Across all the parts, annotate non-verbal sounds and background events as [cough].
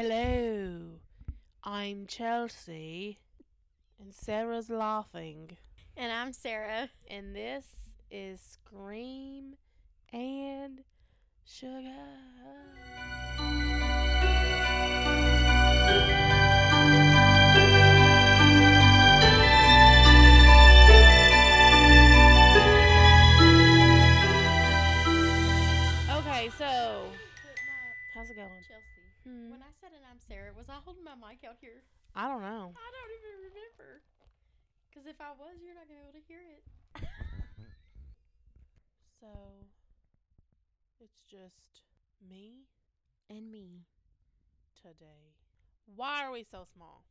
Hello, I'm Chelsea, and Sarah's laughing, And I'm Sarah. and this is Scream and Sugar. Okay, so how's it going? Chelsea. Hmm, When I said and I'm Sarah, was I holding my mic out here? I don't know. I don't even remember. Because if I was, you're not going to be able to hear it. [laughs] So it's just me And me. today. Why are we so small?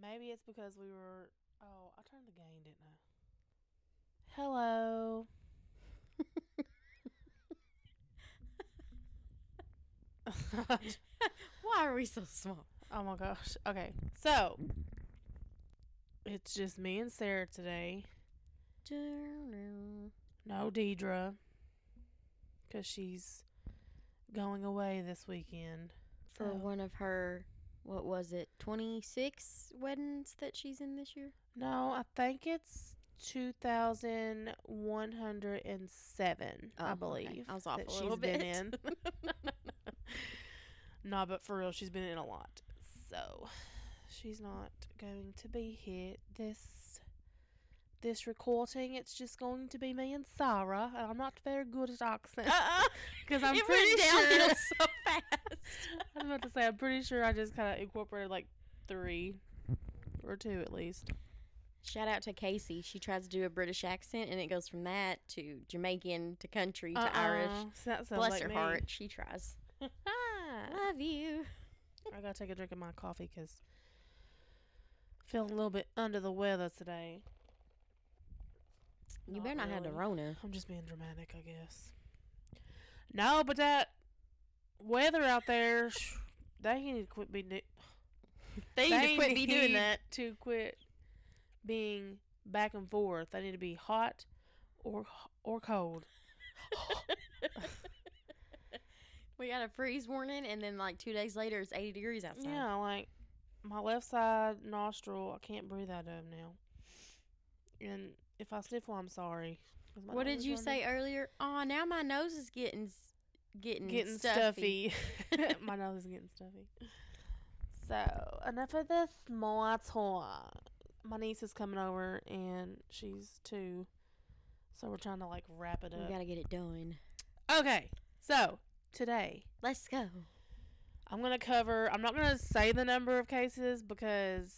Maybe it's because we were. Oh, I turned the gain, didn't I? Hello. [laughs] [laughs] Why are we so small? oh my gosh. Okay, so it's just me and Sarah today. No Deidre, because she's going away this weekend. For So- one of her, what was it, 26 weddings that she's in this year? No, I think it's 2,107, Oh, I okay. believe. I was off a little she's been bit. in. [laughs] [laughs] [laughs] no, but for real, she's been in a lot. So she's not going to be here this this recording. It's just going to be me and Sarah. And I'm not very good at accents. Uh-uh. [laughs] Because I'm it pretty sure. [laughs] so fast. I was about to say, I'm pretty sure I just kind of incorporated like three or two at least. Shout out to Casey. She tries to do a British accent, and it goes from that to Jamaican to country to uh-uh. Irish. Uh-uh. So that Bless like her me. heart. She tries. Love you. I gotta take a drink of my coffee because feeling a little bit under the weather today. You Not better not have the. Rona. I'm just being dramatic, I guess. No, but that weather out there, they need to quit being. They need to quit be [sighs] doing that. To quit being back and forth. They need to be hot or or cold. [laughs] we got a freeze warning, and then like two days later, it's 80 degrees outside. Yeah, like my left side nostril, I can't breathe out of now. And if I sniffle, I'm sorry. What did you running. say earlier? Oh, now my nose is getting getting Getting stuffy. stuffy. [laughs] my [laughs] nose is getting stuffy. So enough of this small talk. My niece is coming over, and she's two. So we're trying to like wrap it up. We gotta get it done. Okay, so today Let's go. I'm gonna cover. I'm not gonna say the number of cases because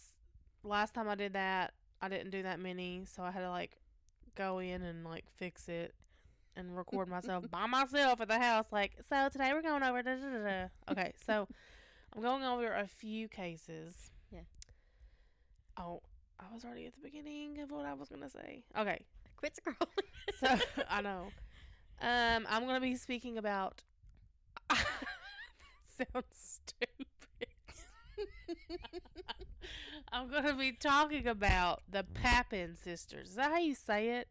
last time I did that, I didn't do that many, so I had to like go in and like fix it and record myself by [laughs] myself at the house. Like, so today we're going over. Da, da, da, da. Okay, so [laughs] I'm going over a few cases. Yeah. Oh, I was already at the beginning of what I was gonna say. Okay, Quit scrolling. so [laughs] I know. Um, I'm gonna be speaking about. [laughs] sounds stupid. [laughs] I'm gonna be talking about the Papin sisters. Is that how you say it?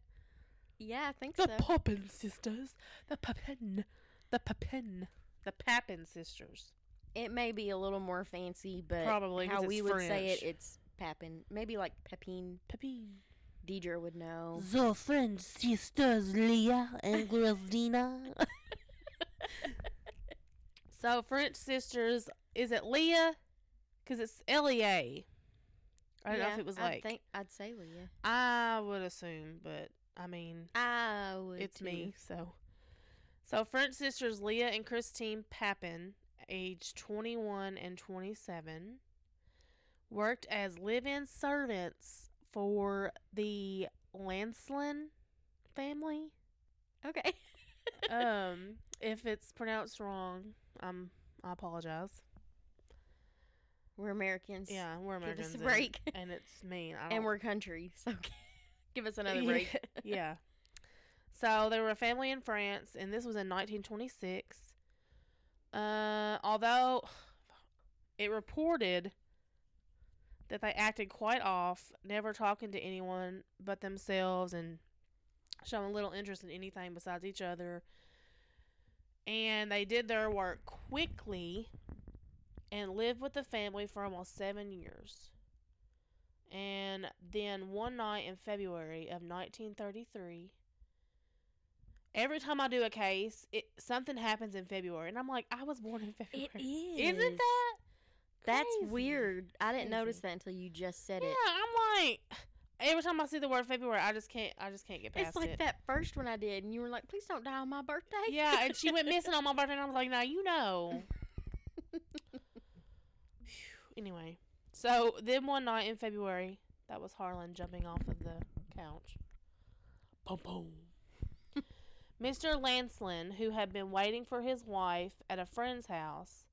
yeah, I think The so. Papin sisters. The Papin. The Papin. The Papin sisters. It may be a little more fancy, but Probably, how we would say it, it's Papin. Maybe like Pepin. Pepin. Deidre would know. The French sisters Leah and Christina. [laughs] so French sisters, is it Leah? Because it's L E A. I don't know if it was I'd like think I'd say Leah. I would assume, but I mean I would. it's too. me. So, so French sisters Leah and Christine Papin, aged twenty one and twenty seven, worked as live-in servants for the Lancelin family. Okay. [laughs] um, if it's pronounced wrong, um, I apologize. we're Americans. Yeah, we're Give us Americans, a and- break. and, it's me. I don't, and we're country, so [laughs] give us [laughs] another break. yeah. So they were a family in France, and this was in 1926. Uh, although it reported that they acted quite off, never talking to anyone but themselves and showing little interest in anything besides each other. And they did their work quickly and lived with the family for almost seven years. And then one night in February of 1933, every time I do a case, it something happens in February, and I'm like, I was born in February. It is. Isn't that? That's weird. I didn't notice that until you just said Yeah, it. Yeah, I'm like, every time I see the word February, I just can't, I just can't get past it. It's like it. that first one I did, and you were like, "Please don't die on my birthday." Yeah, and she went missing on my [laughs] birthday, and I was like, now you know. [laughs] anyway, so then one night in February, that was Harlan jumping off of the couch. Boom, boom. [laughs] Mr. Lancelin, who had been waiting for his wife at a friend's house,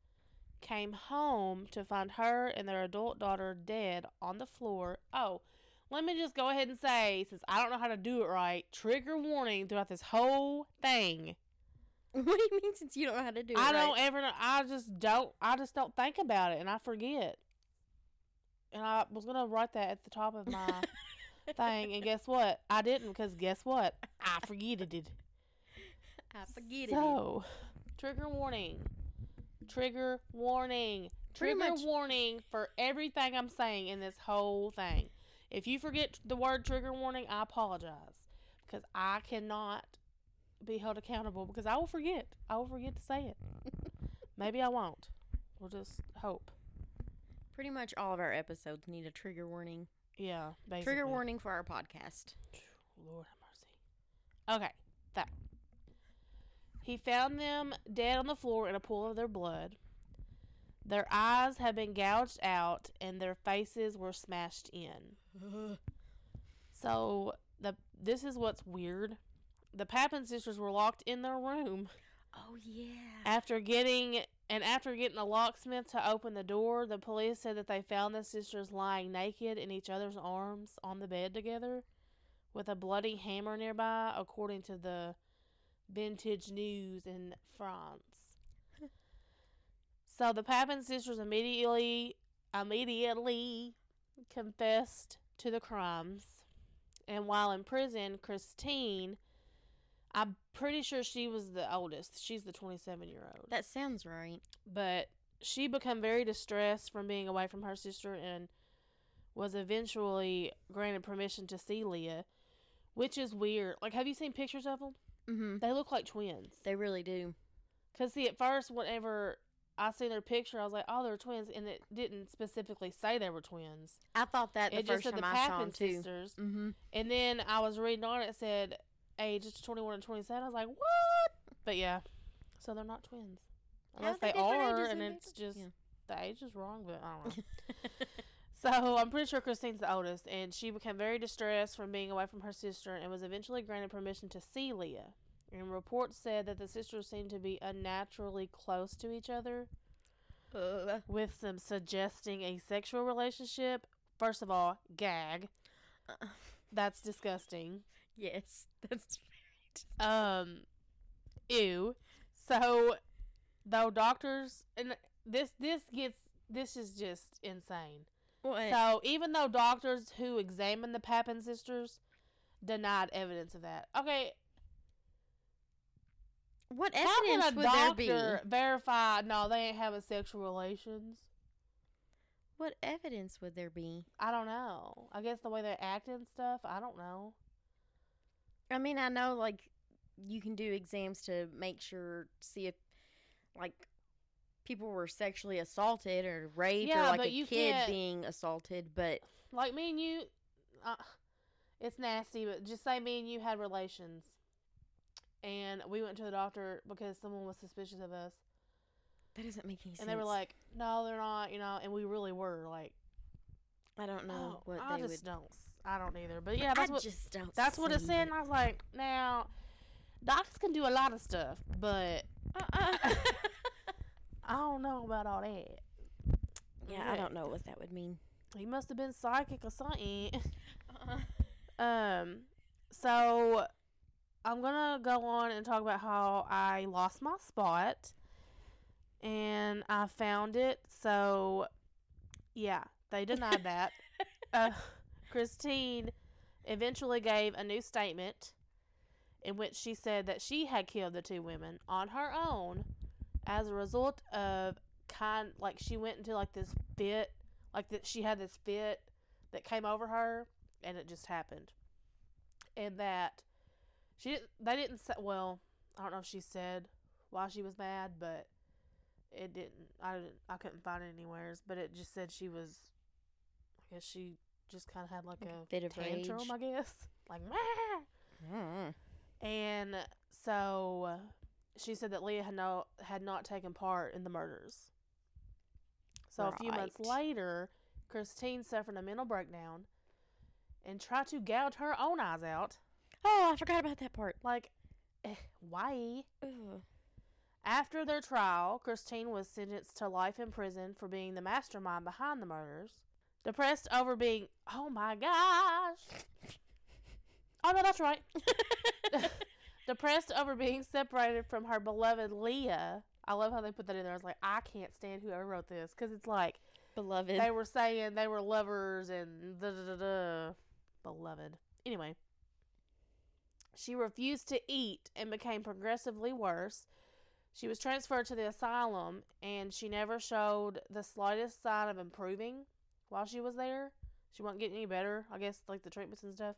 came home to find her and their adult daughter dead on the floor. Oh, let me just go ahead and say, since I don't know how to do it right, trigger warning throughout this whole thing. [laughs] what do you mean? Since you don't know how to do it, I right? don't ever know. I just don't. I just don't think about it, and I forget. And I was gonna write that at the top of my [laughs] thing, and guess what? I didn't because guess what? I forgetted it. I forget it. So, trigger warning. Trigger warning. Trigger warning for everything I'm saying in this whole thing. If you forget the word trigger warning, I apologize because I cannot be held accountable because I will forget. I will forget to say it. [laughs] Maybe I won't. We'll just hope. Pretty much all of our episodes need a trigger warning. Yeah, basically. Trigger warning for our podcast. Lord have mercy. Okay, that. He found them dead on the floor in a pool of their blood. Their eyes had been gouged out and their faces were smashed in. So the this is what's weird. The Papin sisters were locked in their room Oh yeah. after getting and after getting a locksmith to open the door. The police said that they found the sisters lying naked in each other's arms on the bed together, with a bloody hammer nearby, according to the Vintage News in France. [laughs] so the Papin sisters immediately immediately confessed to the crimes, and while in prison, Christine. I'm pretty sure she was the oldest. She's the 27 year old That sounds right. but she became very distressed from being away from her sister and was eventually granted permission to see Leah, which is weird. Like, have you seen pictures of them? Mm-hmm. They look like twins. They really do. Cause see, at first, whenever I seen their picture, I was like, "Oh, they're twins," and it didn't specifically say they were twins. I thought that the it just first said time the I saw them Papin too. sisters. Mm-hmm. And then I was reading on it, it said ages 21 and 27. I was like, what? But yeah, so they're not twins. Unless they they are, and and it's just Yeah. the age is wrong, but I don't know. [laughs] so I'm pretty sure Christine's the oldest, and she became very distressed from being away from her sister and was eventually granted permission to see Leah. And reports said that the sisters seemed to be unnaturally close to each other, Uh, with some suggesting a sexual relationship. First of all, gag. uh, That's disgusting. yes, [laughs] that's Um, ew. So, though doctors and this this gets this is just insane. what. So even though doctors who examined the Papin sisters denied evidence of that, okay, what how evidence can a would there be? doctor verify? No, they ain't having sexual relations. What evidence would there be? I don't know. I guess the way they act and stuff. I don't know. I mean, I know like you can do exams to make sure see if like people were sexually assaulted or raped Yeah, or like a kid being assaulted, but Like me and you, uh, it's nasty, but just say me and you had relations, and we went to the doctor because someone was suspicious of us, that doesn't make any sense. and they were like, "No, they're not," you know, and we really were like, I don't know "Oh, what I they just would. don't, I don't either." But yeah, that's I what just don't. that's what it said, and I was like, "Now, doctors can do a lot of stuff, but Uh-uh. [laughs] I don't know about all that." yeah, I don't know what that would mean. He must have been psychic or something. Uh-uh. [laughs] Um, so I'm gonna go on and talk about how I lost my spot, and I found it. So, yeah, they denied that. [laughs] uh, Christine eventually gave a new statement in which she said that she had killed the two women on her own as a result of kind like she went into like this fit, like that she had this fit that came over her, and it just happened, and that she didn't. They didn't say. Well, I don't know if she said why she was mad, but it didn't. I didn't. I couldn't find it anywheres, but it just said she was. I guess she just kind of had like, Like a a fit of tantrum. rage. I guess [laughs] like. Mm. And so she said that Leah had no had not taken part in the murders. So a few months later, Christine suffered a mental breakdown and tried to gouge her own eyes out. Oh, I forgot about that part. Like, eh, why? Ugh. After their trial, Christine was sentenced to life in prison for being the mastermind behind the murders. Depressed over being, oh my gosh. Oh no, that's right. [laughs] [laughs] Depressed over being separated from her beloved Leah. I love how they put that in there. I was like, I can't stand whoever wrote this because it's like Beloved. they were saying they were lovers and da da da da. Beloved. Anyway, she refused to eat and became progressively worse. She was transferred to the asylum and she never showed the slightest sign of improving while she was there. She wasn't getting any better, I guess, like the treatments and stuff.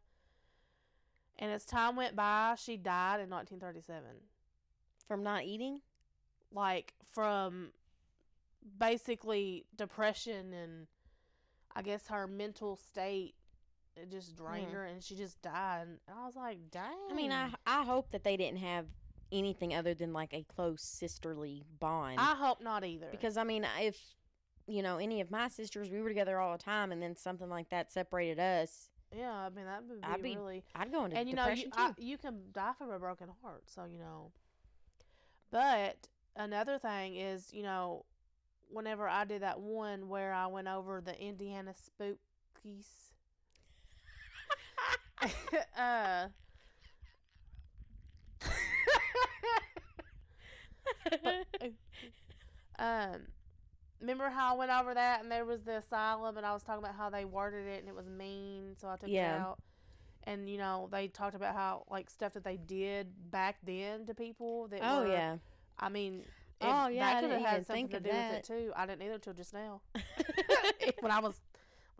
And as time went by, she died in 1937 From not eating? like from basically depression and I guess her mental state it just drained Mm. her and she just died. And I was like, dang. I mean, I I hope that they didn't have anything other than like a close sisterly bond. I hope not either. because I mean, if you know any of my sisters, we were together all the time, and then something like that separated us, yeah, I mean that would be, I'd be really I'd go into and you know you. I, you can die from a broken heart, so you know. But another thing is, you know, whenever I did that one where I went over the Indiana spookies, uh. um, remember how I went over that and there was the asylum and I was talking about how they worded it and it was mean, so I took it out. And you know they talked about how like stuff that they did back then to people that oh were, yeah. I mean it, Oh, yeah, I that could have had something to do with it too. I didn't either till just now. [laughs] [laughs] when I was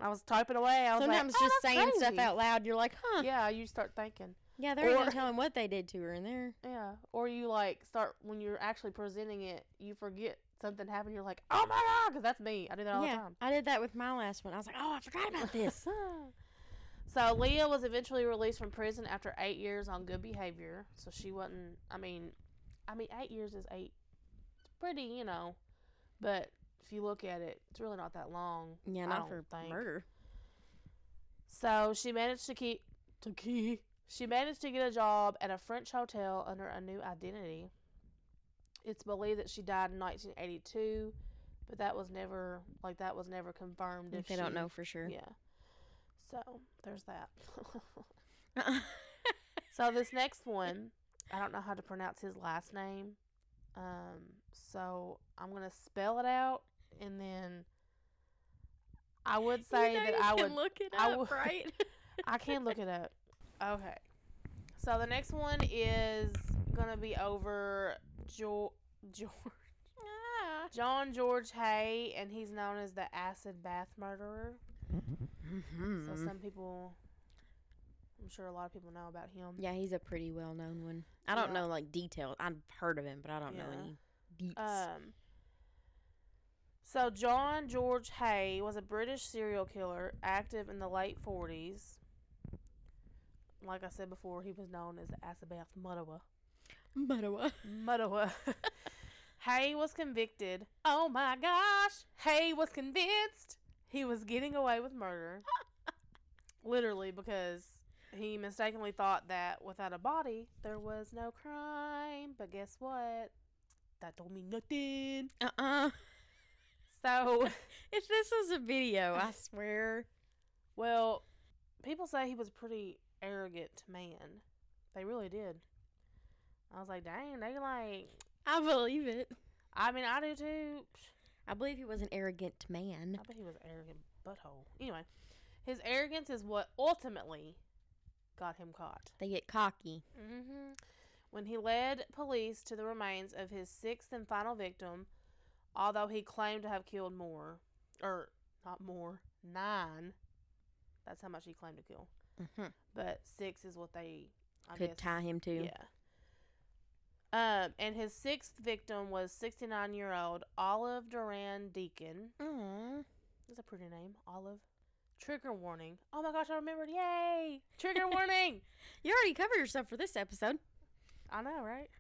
I was typing away, I was Sometimes like, "Oh, just saying stuff out loud, you're like, huh? Yeah, you start thinking. Yeah, they're Or- even telling what they did to her in there. Yeah, or you like start when you're actually presenting it, you forget something happened. You're like, oh my god, because that's me. I do that all yeah, the time. I did that with my last one. I was like, oh, I forgot about this. [laughs] so Leah was eventually released from prison after eight years on good behavior. So she wasn't. I mean, I mean, eight years is eight. It's pretty, you know, but if you look at it, it's really not that long. yeah, not for think. murder. So she managed to keep to keep. She managed to get a job at a French hotel under a new identity. It's believed that she died in 1982, but that was never like that was never confirmed. If If they don't know for sure. Yeah. So there's that. [laughs] [laughs] so this next one, I don't know how to pronounce his last name. Um, so I'm gonna spell it out, and then I would say You know that you I can would look it I up, would- right? [laughs] I can look it up. Okay. So the next one is gonna be over jo- George Ah. John George Haigh, and he's known as the acid bath murderer. So Mhm. some people, I'm sure a lot of people know about him. Yeah, he's a pretty well known one. I don't Yeah. know like details. I've heard of him, but I don't know any deets. Um. So John George Haigh was a British serial killer active in the late 40s. Like I said before, he was known as the acid bath murderer. Madawa. Murderer. Haigh was convicted. Oh my gosh. Haigh was convinced he was getting away with murder. [laughs] Literally, because he mistakenly thought that without a body, there was no crime. But guess what? That don't mean nothing. Uh uh So, [laughs] If this was a video, I swear. well, people say he was a pretty arrogant man. They really did. I was like, dang, they like. I believe it. I mean, I do too. I believe he was an arrogant man. I bet he was an arrogant butthole. Anyway, his arrogance is what ultimately got him caught. They get cocky. Mm-hmm. When he led police to the remains of his sixth and final victim although he claimed to have killed more, or not more, nine. That's how much he claimed to kill. Mhm. But six is what they I Could guess, tie him to. Yeah. Um, and his sixth victim was 69 year old Olive Durand-Deacon. Aw. That's a pretty name, Olive. Trigger warning. Oh my gosh, I remembered. Yay! Trigger [laughs] warning. You already covered yourself for this episode. I know, right?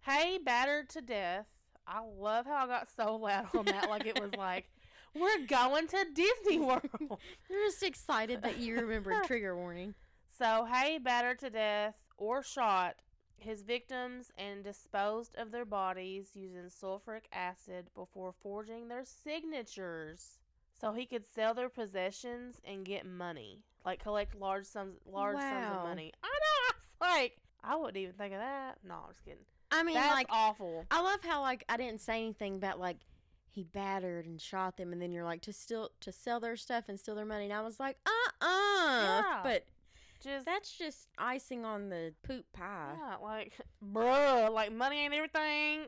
Hey, battered to death. I love how I got so [laughs] loud on that. like it was like, we're going to Disney World. [laughs] You're just excited that you remembered [laughs] trigger warning. So, Haigh battered to death or shot his victims and disposed of their bodies using sulfuric acid before forging their signatures so he could sell their possessions and get money, like collect large sums, large sums of money. I know. I was like, I wouldn't even think of that. No, I'm just kidding. I mean, That's like, awful. I love how like I didn't say anything about like he battered and shot them, and then you're like to still to sell their stuff and steal their money, and I was like, uh uh Yeah. But Just that's just icing on the poop pie. yeah, like, bruh, like money ain't everything.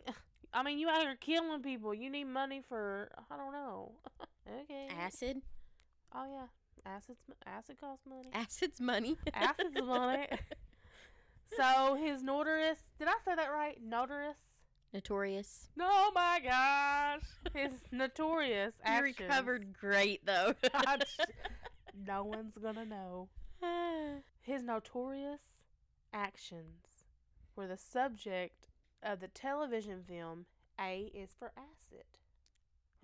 I mean, you out here killing people. You need money for I don't know. [laughs] okay. Acid, Oh yeah, acids. Acid costs money. acid's money. Acid's money. [laughs] so his notorious. Did I say that right? Notorious. Notorious. No, my gosh. His [laughs] notorious You actions. recovered great though. [laughs] [laughs] No one's gonna know. His notorious actions were the subject of the television film A is for Acid.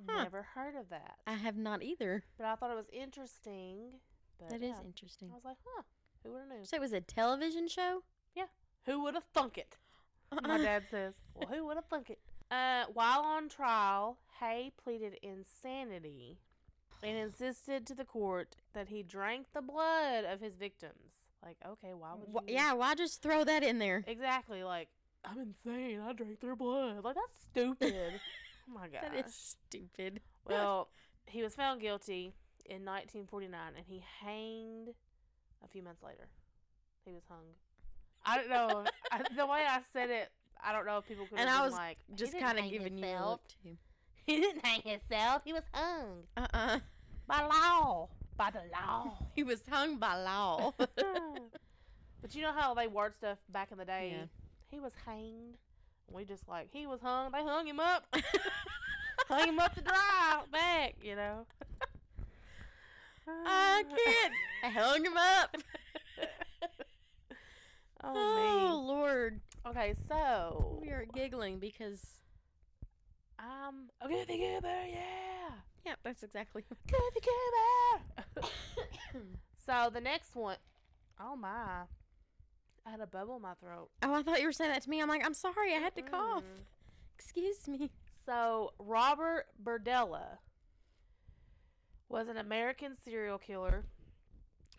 Huh. Never heard of that. I have not either. But I thought it was interesting. But That is yeah, interesting. I was like, huh, who would have known? So it was a television show. Who would have thunk it? [laughs] My dad [laughs] says, well, who would have thunk it? Uh, while on trial, Haigh pleaded insanity and [sighs] insisted to the court that he drank the blood of his victims. Like, okay, why would you? Wh- yeah, why just throw that in there? Exactly. Like, I'm insane. I drank their blood. Like, that's stupid. [laughs] oh my god, That is stupid. Well, he was found guilty in 1949 and he hanged a few months later. He was hung. I don't know. I, the way I said it, I don't know if people could And I was like, Just kind of giving you a himself. look too. [laughs] He didn't hang himself. He was hung Uh uh by law. By the law. [laughs] He was hung by law. [laughs] but you know how they word stuff back in the day? Yeah. He was hanged. We just like, he was hung. They hung him up. hung him up to dry out back, you know. I can't. I hung him up. Oh, Oh Lord. Okay, so we are giggling because. um, a goofy goober, yeah, Yeah, that's exactly. goofy goober. [coughs] so the next one, oh my, I had a bubble in my throat. Oh, I thought you were saying that to me. I'm like, I'm sorry, I had to cough. Mm. Excuse me. So Robert Berdella was an American serial killer,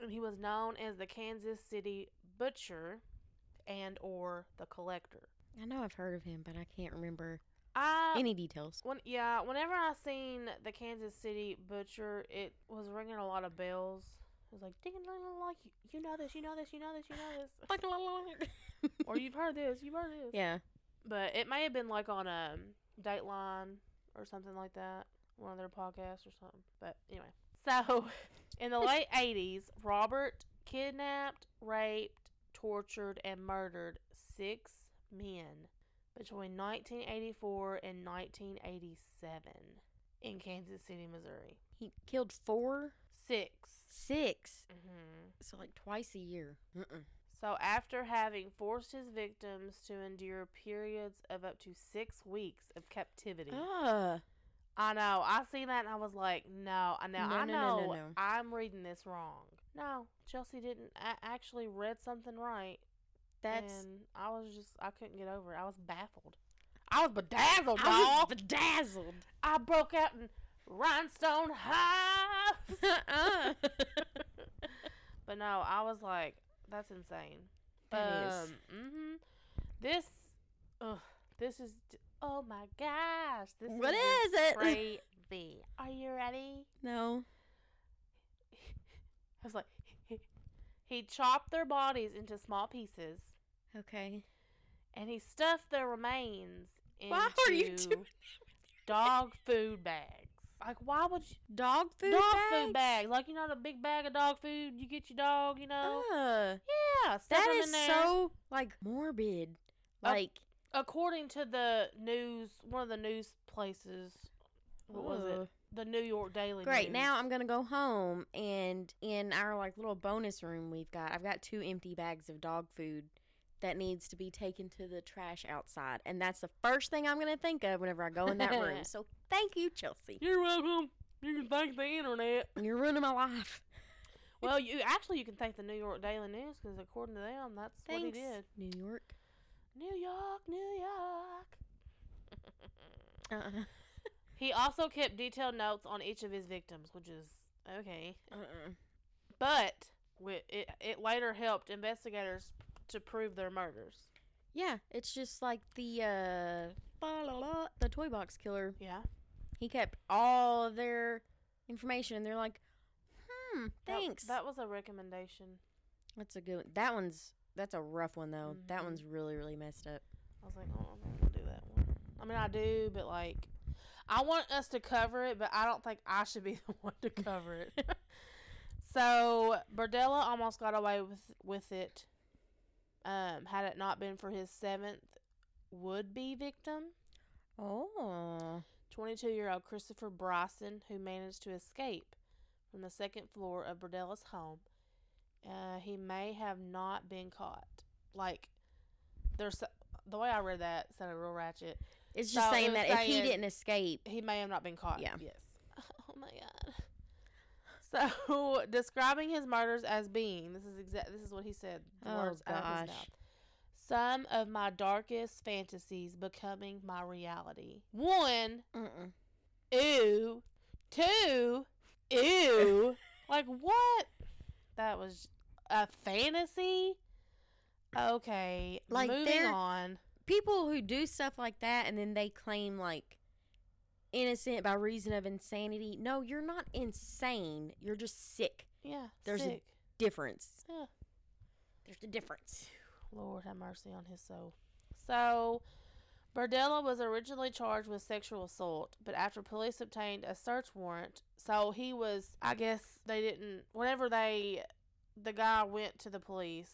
and he was known as the Kansas City Butcher and or the Collector. I know I've heard of him, but I can't remember I any details. when yeah, whenever I seen the Kansas City Butcher, it was ringing a lot of bells. It was like ding like you, you know this, you know this, you know this, you know this, or you've heard this, you've heard this. yeah. But it may have been like on a Dateline or something like that, one of their podcasts or something. But anyway, so in the late '80s, Robert kidnapped, raped, tortured, and murdered six men between 1984 and 1987 in Kansas City, Missouri. He killed four, 6 six. Mm-hmm. So like twice a year. Mm-mm. So, after having forced his victims to endure periods of up to six weeks of captivity, Ah. I know. I seen that and I was like, no, I know. No, I no, know. no, no, no. I'm reading this wrong. No, Chelsea didn't a- actually read something right. That's. and I was just, I couldn't get over it. I was baffled. I was bedazzled, I was bedazzled. I broke out in rhinestone hives. [laughs] uh-uh. [laughs] but no, I was like, that's insane. That is. um, hmm This, ugh, this is, oh my gosh. This What is is it? crazy. Are you ready? No. I was like, [laughs] he chopped their bodies into small pieces Okay. and he stuffed their remains into. Why are you doing dog food bags. Like, why would you? Dog food dog bags? food bags. Like, you know, the big bag of dog food you get your dog, you know? Ugh. yeah, that is in there. so like morbid. Uh, Like According to the news, one of the news places, what was it? The New York Daily Great. Now I'm gonna go home and in our like little bonus room we've got I've got two empty bags of dog food that needs to be taken to the trash outside. And that's the first thing I'm gonna think of whenever I go in that room. [laughs] So thank you, Chelsea. You're welcome. You can thank the internet. You're ruining my life. [laughs] Well, you actually you can thank the New York Daily News because according to them, that's Thanks, what he did. New York. New York, New York. [laughs] Uh-uh. He also kept detailed notes on each of his victims, which is okay. Uh-uh. But it it later helped investigators to prove their murders. Yeah, it's just like the uh la, la, la, the toy box killer. Yeah, He kept all of their information and they're like, "Hmm, thanks." That, was a recommendation. That's a good. That one's that's a rough one though. That Mhm. one's really really messed up. I was like, oh, I'm not gonna do that one. I mean, I do, but like, I want us to cover it, but I don't think I should be [laughs] the one to cover it. [laughs] so Berdella almost got away with with it. Um, had it not been for his seventh would be victim, Oh. 22 year old Christopher Bryson, who managed to escape from the second floor of Berdella's home. Uh, he may have not been caught. Like, there's the way I read that sounded real ratchet. It's just So saying was that if he didn't escape, He may have not been caught. Yeah. Yes. [laughs] Oh my god. So, [laughs] describing his murders as being, this is exact. This is what he said. The Oh, words out of his gosh. mouth. Some of my darkest fantasies becoming my reality. One, Mm-mm. ew. Two, ew. [laughs] like what? That was a fantasy. Okay, Like, moving on. People who do stuff like that and then they claim like innocent by reason of insanity. No, you're not insane. You're just sick. Yeah, There's a- Difference. Yeah. There's a difference. Lord have mercy on his soul. So, Berdella was originally charged with sexual assault, but after police obtained a search warrant, so he was, I guess they didn't, whenever they, the guy went to the police,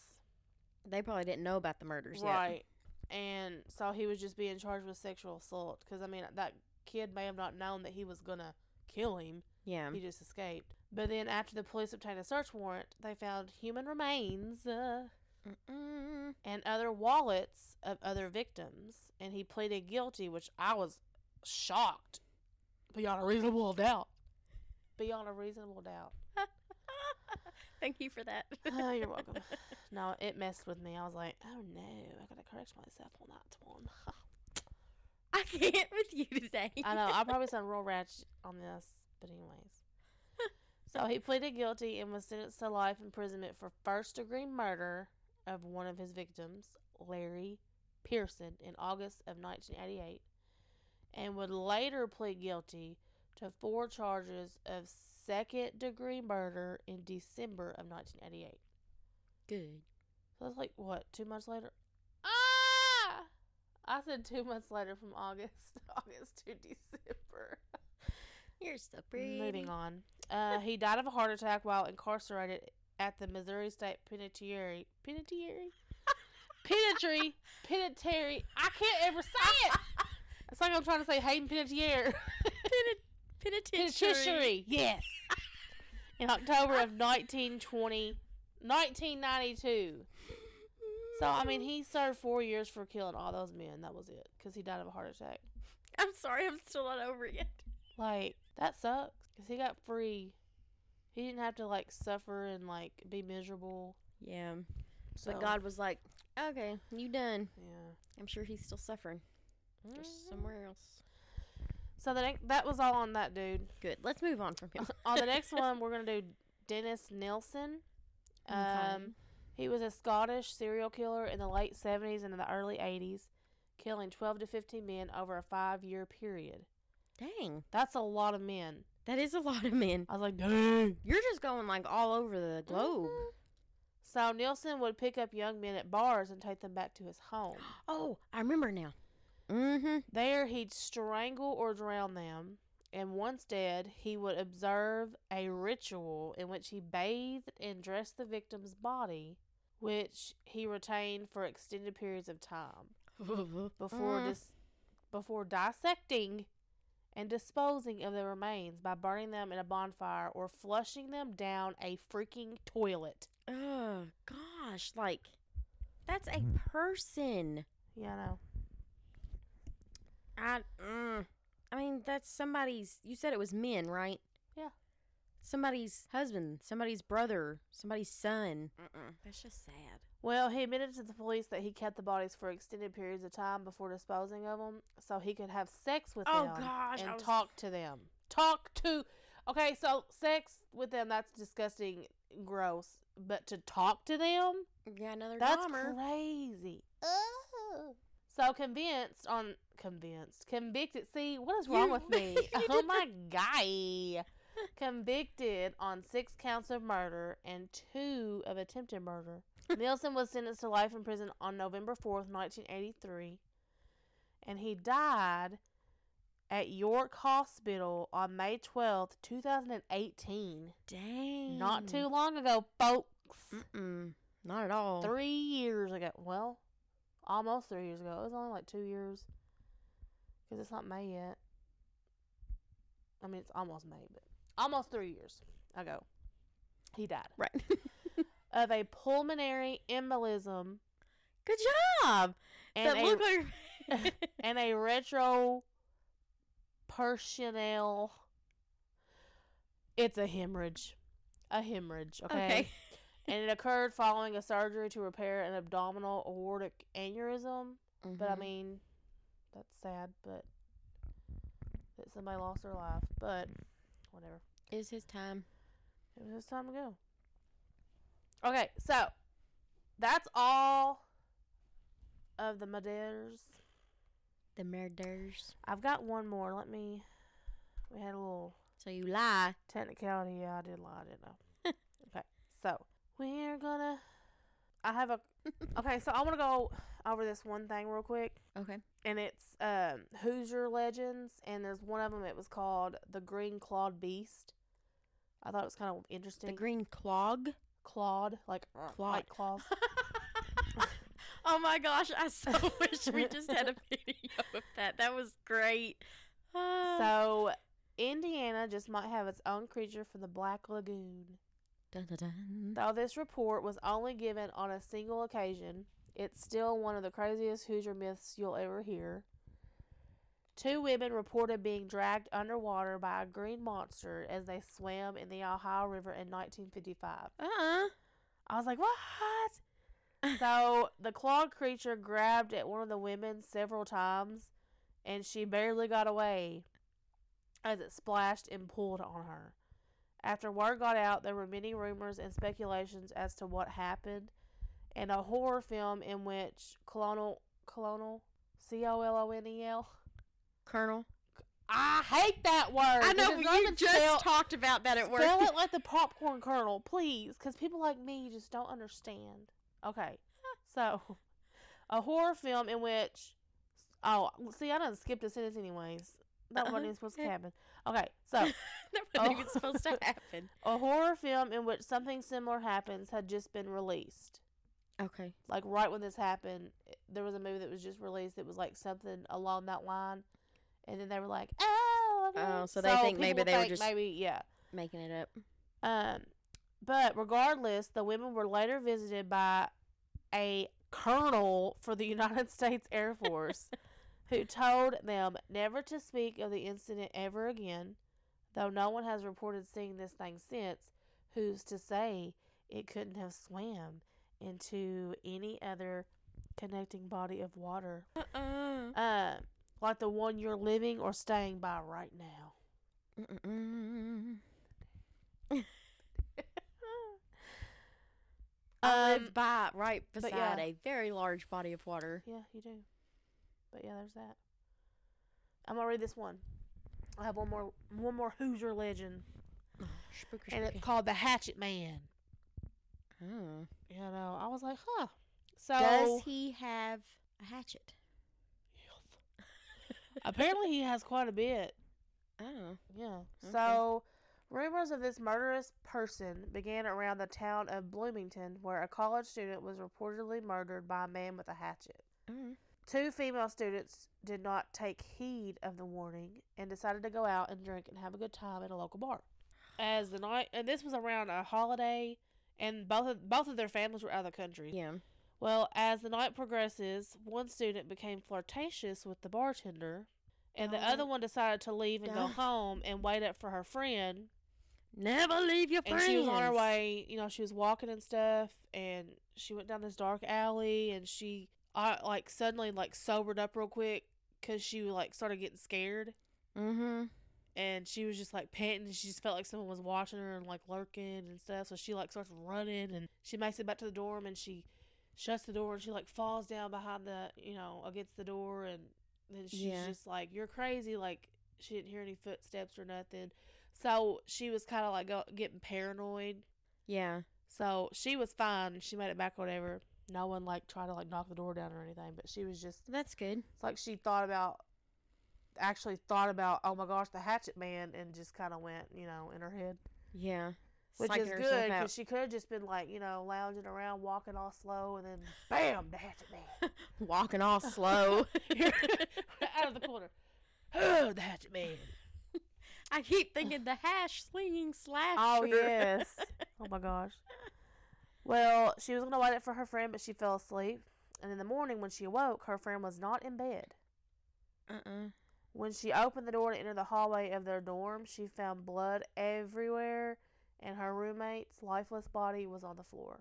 They probably didn't know about the murders yet. right, and so he was just being charged with sexual assault, because, I mean, that kid may have not known that he was going to kill him. Yeah. He just escaped. But then, after the police obtained a search warrant, they found human remains. Uh, and other wallets of other victims, and he pleaded guilty, which I was shocked beyond a reasonable doubt. Beyond a reasonable doubt. Thank you for that. [laughs] Oh, you're welcome. [laughs] No, it messed with me. I was like, oh no, I gotta correct myself on that one. [laughs] I can't with you today. I know, I probably sound real ratchet on this, but anyways. So he pleaded guilty and was sentenced to life imprisonment for first degree murder of one of his victims, Larry Pearson, in August of 1988, and would later plead guilty to four charges of second degree murder in December of 1988. Good. So that's like, what, two months later? Ah! I said two months later from August, [laughs] August to December. You're so pretty. Moving on. Uh, he died of a heart attack while incarcerated at the Missouri State Penitentiary. Penitentiary? [laughs] Penitentiary. Penitentiary. I can't ever say it. [laughs] It's like I'm trying to say Hayden Penitentiary. Penitentiary. Penitentiary. Yes. [laughs] In October of 1920, 1992. So, I mean, he served four years for killing all those men. That was it. Because he died of a heart attack. I'm sorry, I'm still not over it yet. Like, that sucks. Because he got free. He didn't have to, like, suffer and, like, be miserable. Yeah. So, But God was like, okay, you done. Yeah. I'm sure he's still suffering. Just Mhm. somewhere else. So, the next, that was all on that dude. Good. Let's move on from him. [laughs] on the next [laughs] one, we're going to do Dennis Nilsen. Um, Okay. He was a Scottish serial killer in the late 70s and in the early 80s, killing 12 to 15 men over a five year period. Dang. That's a lot of men. That is a lot of men. I was like, dang. You're just going like all over the globe. Mhm. So Nilsen would pick up young men at bars and take them back to his home. [gasps] Oh, I remember now. Mm-hmm. There, he'd strangle or drown them, and once dead, he would observe a ritual in which he bathed and dressed the victim's body, which he retained for extended periods of time [laughs] before Mm. dis- before dissecting and disposing of the remains by burning them in a bonfire or flushing them down a freaking toilet. Oh gosh, like that's a person. Yeah, I know. I mm, I mean that's somebody's. You said it was men, right? Yeah. Somebody's husband, somebody's brother, somebody's son. Mm-mm, that's just sad. Well, he admitted to the police that he kept the bodies for extended periods of time before disposing of them, so he could have sex with Oh, them gosh, and was- talk to them. Talk to. Okay, so sex with them that's disgusting, gross, but to talk to them Yeah, another that's Dahmer. crazy. Ugh. So convinced on convinced convicted. See what is wrong with [laughs] me? oh my guy. Convicted on six counts of murder and two of attempted murder. [laughs] Nilsen was sentenced to life in prison on November 4th, 1983. And he died at York Hospital on May 12th, 2018. Dang. Not too long ago, folks. Mm-mm. Not at all. Three years ago. Well, almost three years ago. It was only like two years. Because it's not May yet. I mean, it's almost May, but almost three years ago. He died Right. [laughs] of a pulmonary embolism Good job. and that a, look like [laughs] and a retroperitoneal. It's a hemorrhage. A hemorrhage, okay? okay. [laughs] And it occurred following a surgery to repair an abdominal aortic aneurysm. But I Mhm. mean, that's sad, but that somebody lost their life. But whatever. is his time. It was his time to go. Okay, so that's all of the murders. The murders. I've got one more. Let me. We had a little So you lie. technicality. Yeah, I did lie. I didn't [laughs] know. okay, so we're gonna. I have a. Okay, so I want to go over this one thing real quick. Okay. and it's um, Hoosier Legends, and there's one of them. It was called the Green Clawed Beast. I thought it was kind of interesting. The green clog. clawed, like uh, Clawed. like claws. [laughs] oh my gosh, I so [laughs] wish we just had a video of that. That was great. Ah. so Indiana just might have its own creature from the Black Lagoon. Dun, dun, dun. Though this report was only given on a single occasion, it's still one of the craziest Hoosier myths you'll ever hear. Two women reported being dragged underwater by a green monster as they swam in the Ohio River in 1955. Uh-uh. I was like, what? [laughs] so the clawed creature grabbed at one of the women several times, and she barely got away as it splashed and pulled on her. After word got out, there were many rumors and speculations as to what happened, and a horror film in which colonel colonel c o l o n e l. Colonel. I hate that word. I know you just spelled- talked about that at work. Spell it [laughs] like the popcorn kernel, please, because people like me just don't understand. Okay, [laughs] so a horror film in which, oh, see, I done skipped a sentence anyways. That wasn't even supposed to happen. Okay, so [laughs] that wasn't even supposed to [laughs] happen. a horror film in which something similar happens had just been released. Okay. Like right when this happened, there was a movie that was just released. that was like something along that line, and then they were like, "Oh, okay." Oh, so they think maybe they were just- maybe yeah." Making it up. Um, but regardless, the women were later visited by a colonel for the [laughs] United States Air Force who told them never to speak of the incident ever again, though no one has reported seeing this thing since. Who's to say it couldn't have swam into any other connecting body of water, Uh-uh. uh, like the one you're living or staying by right now? Mm-mm. [laughs] Um, I live by right beside yeah. a very large body of water. Yeah, you do. But yeah, there's that. I'm gonna read this one. I have one more, one more Hoosier legend, Spooky, and it's called the Hatchet Man. Oh. You know, I was like, huh. So Does he have a hatchet? Apparently, he has quite a bit. [laughs] Oh. Yeah. Okay. So, rumors of this murderous person began around the town of Bloomington, where a college student was reportedly murdered by a man with a hatchet. Mm. Two female students did not take heed of the warning and decided to go out and drink and have a good time at a local bar. As the night, and this was around a holiday, and both of, both of their families were out of the country. Yeah. Well, as the night progresses, one student became flirtatious with the bartender, and the Don't- other one decided to leave and go don't. home and wait up for her friend. Never leave your And friends. she was on her way, you know, she was walking and stuff, and she went down this dark alley, and she, uh, like, suddenly, like, sobered up real quick because she, like, started getting scared. Mm-hmm. And she was just like panting, and she just felt like someone was watching her and like lurking and stuff. So she like starts running, and she makes it back to the dorm, and she shuts the door, and she like falls down behind the, you know, against the door, and then she's Yeah. just like, "You're crazy!" Like she didn't hear any footsteps or nothing. So she was kind of like go, getting paranoid. Yeah. So she was fine, and she made it back, whatever. No one like tried to like knock the door down or anything, but she was just That's good. it's like she thought about, actually thought about, oh my gosh, the Hatchet Man, and just kind of went, you know, in her head, Yeah. which Psyching is good because she could have just been like, you know, lounging around, walking all slow, and then bam, the Hatchet Man [laughs] Walking all slow. [laughs] out of the corner. Oh, the Hatchet Man. [laughs] I keep thinking the hash slinging slash. Oh yes. oh my gosh. Well, she was gonna wait it for her friend, but she fell asleep. And in the morning, when she awoke, her friend was not in bed. uh-uh. When she opened the door to enter the hallway of their dorm, she found blood everywhere, and her roommate's lifeless body was on the floor.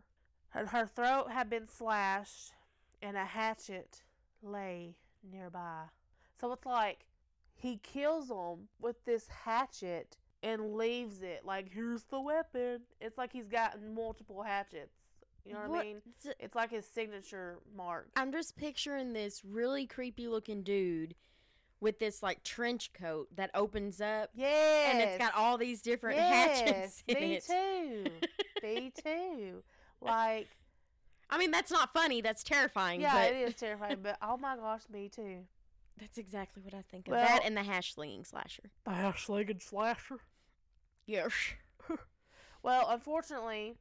Her, her throat had been slashed, and a hatchet lay nearby. So it's like he kills them with this hatchet and leaves it like, here's the weapon. It's like he's got multiple hatchets. You know what, I mean? th- It's like his signature mark. I'm just picturing this really creepy looking dude with this like trench coat that opens up Yeah. and it's got all these different yes, hatchets in me it. too. me [laughs] too. Like, I mean, that's not funny. That's terrifying. yeah, but it is terrifying, but oh my gosh, me too. That's exactly what I think of. Well- that and the hash slinging slasher. The hash-legged slasher. Yes. [laughs] Well, unfortunately,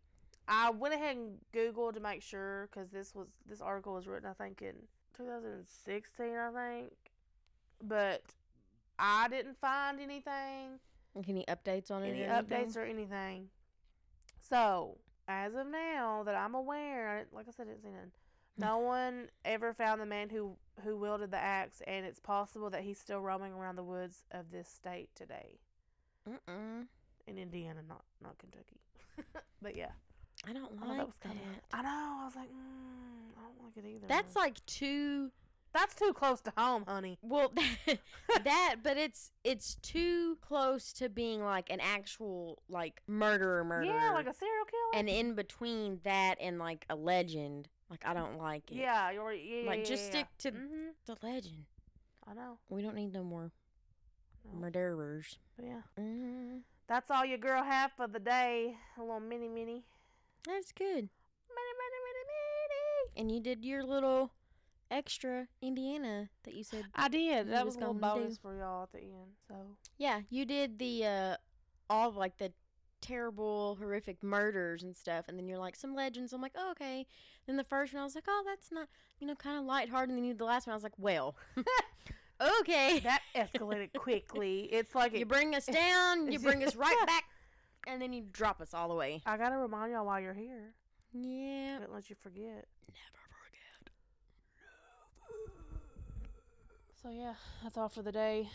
I went ahead and Googled to make sure because this was this article was written, I think, in 2016, I think, but I didn't find anything. Any updates on it? any or anything? updates or anything. So, as of now that I'm aware, I like I said, I didn't see none. No one ever found the man who who wielded the axe, and it's possible that he's still roaming around the woods of this state today Mm-mm. in Indiana, not not Kentucky. [laughs] but yeah, I don't thought like that was kind that. I know. I was like, mm, I don't like it either. That's like too that's too close to home, honey. well [laughs] [laughs] that, but it's it's too close to being like an actual like murderer murderer. Yeah, like a serial killer. and in between that and like a legend, like I don't like it. yeah, you're yeah, Like, just yeah, stick to- hmm The legend. I know. We don't need no more murderers. Yeah. Mm, That's all your girl have for the day. A little mini mini. that's good. Mini mini mini mini. And you did your little extra Indiana that you said. I did. That was was a little gonna do. bonus for y'all at the end. So Yeah, you did the uh all of, like the terrible, horrific murders and stuff, and then you're like some legends. I'm like, oh, okay. Then the first one, I was like, oh, that's not, you know, kind of lighthearted. And then you the last one, I was like, well, [laughs] okay. that escalated quickly. It's like You it, bring us [laughs] down, you bring us right back, and then you drop us all the way. I gotta remind y'all while you're here. Yeah. Don't let you forget. Never forget. So yeah, that's all for the day.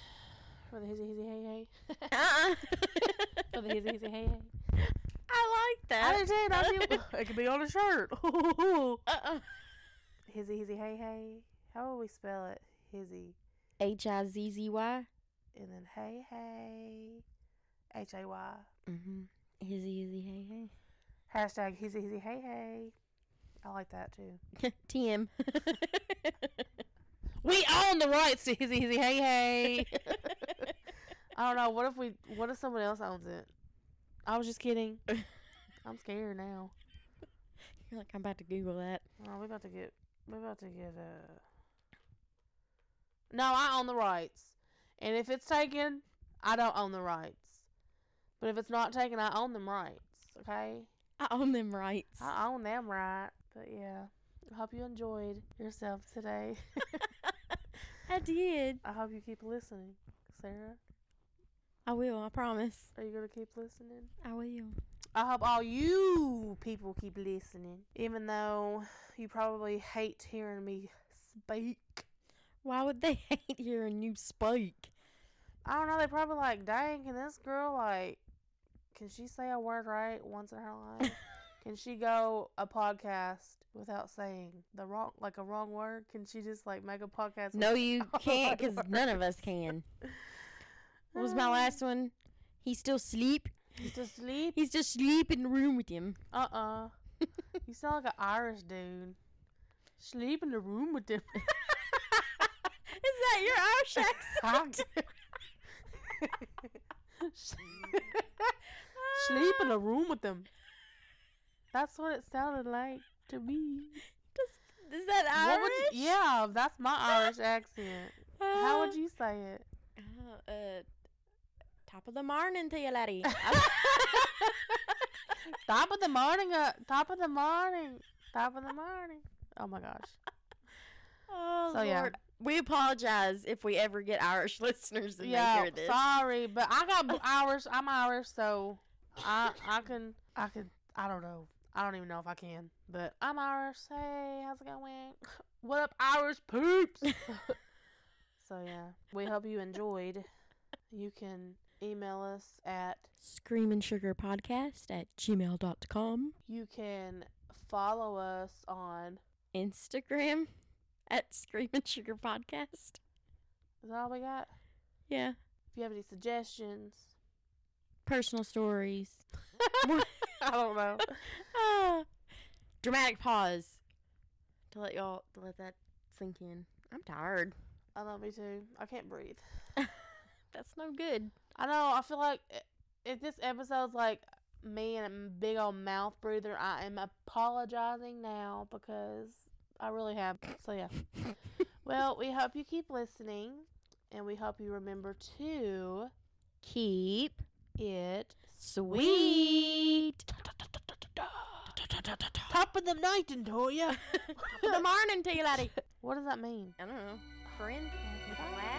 For the hizzy hizzy hey hey. Uh-uh. [laughs] for the hizzy hizzy hey hey. [laughs] I like that. I did too. Now you- [laughs] it could be on a shirt. Uh-uh. hizzy hizzy hey hey. How would we spell it? Hizzy H I Z Z Y. and then hey hey. H A Y. Mm-hmm. Hizzy, hizzy, hey, hey. Hashtag hizzy hizzy hey hey. I like that too. TM. We own the rights to hizzy hizzy hey hey. I don't know. What if we? What if someone else owns it? I was just kidding. [laughs] I'm scared now. You're like, I'm about to Google that. Oh, we about to get. We about to get. Uh. No, I own the rights. And if it's taken, I don't own the rights. But if it's not taken, I own them rights. Okay? I own them rights. I own them right. But yeah. I hope you enjoyed yourself today. [laughs] I did. I hope you keep listening. Sarah, I will. I promise. are you going to keep listening? I will. I hope all you people keep listening. Even though you probably hate hearing me speak. Why would they [laughs] hate hearing you speak? I don't know. They probably like, dang, can this girl like, can she say a word right once in her life? [laughs] can she go a podcast without saying the wrong, like a wrong word? Can she just like make a podcast? No, you [laughs] can't, because none of us can. What was my last one? He still sleep. He's to sleep. He's just sleep in the room with him. Uh uh You sound like an Irish dude. Sleep in the room with them. [laughs] Is that your Irish accent? [laughs] [laughs] Sleep in the room with them. That's what it sounded like to me. Is that Irish? You, yeah, that's my Irish accent. How would you say it? Uh, uh, top of the morning to you, laddie. [laughs] top of the morning, uh, top of the morning, top of the morning. Oh my gosh. [laughs] oh, So, yeah. We apologize if we ever get Irish [laughs] listeners and yeah, they hear this. sorry, but I got Irish. I'm Irish, so I I can I could I don't know. I don't even know if I can, but I'm Irish. Hey, how's it going? What up, Irish poops? so yeah, we hope you enjoyed. You can email us at. Scream and Sugar Podcast at gmail.com. You can follow us on. Instagram [laughs] at Scream and Sugar Podcast. Is that all we got? Yeah. If you have any suggestions, Personal stories. [laughs] I don't know. [laughs] Ah. Dramatic pause to let y'all to let that sink in. I'm tired. I love me too. I can't breathe. That's no good. I know. I feel like if this episode's like me and a big old mouth breather, I am apologizing now because I really have. So yeah. [laughs] well, we hope you keep listening, and we hope you remember to Keep it sweet. top of the night, and Antoya. Good morning to you, laddie. [laughs] what does that mean? I don't know. Friend with a laugh.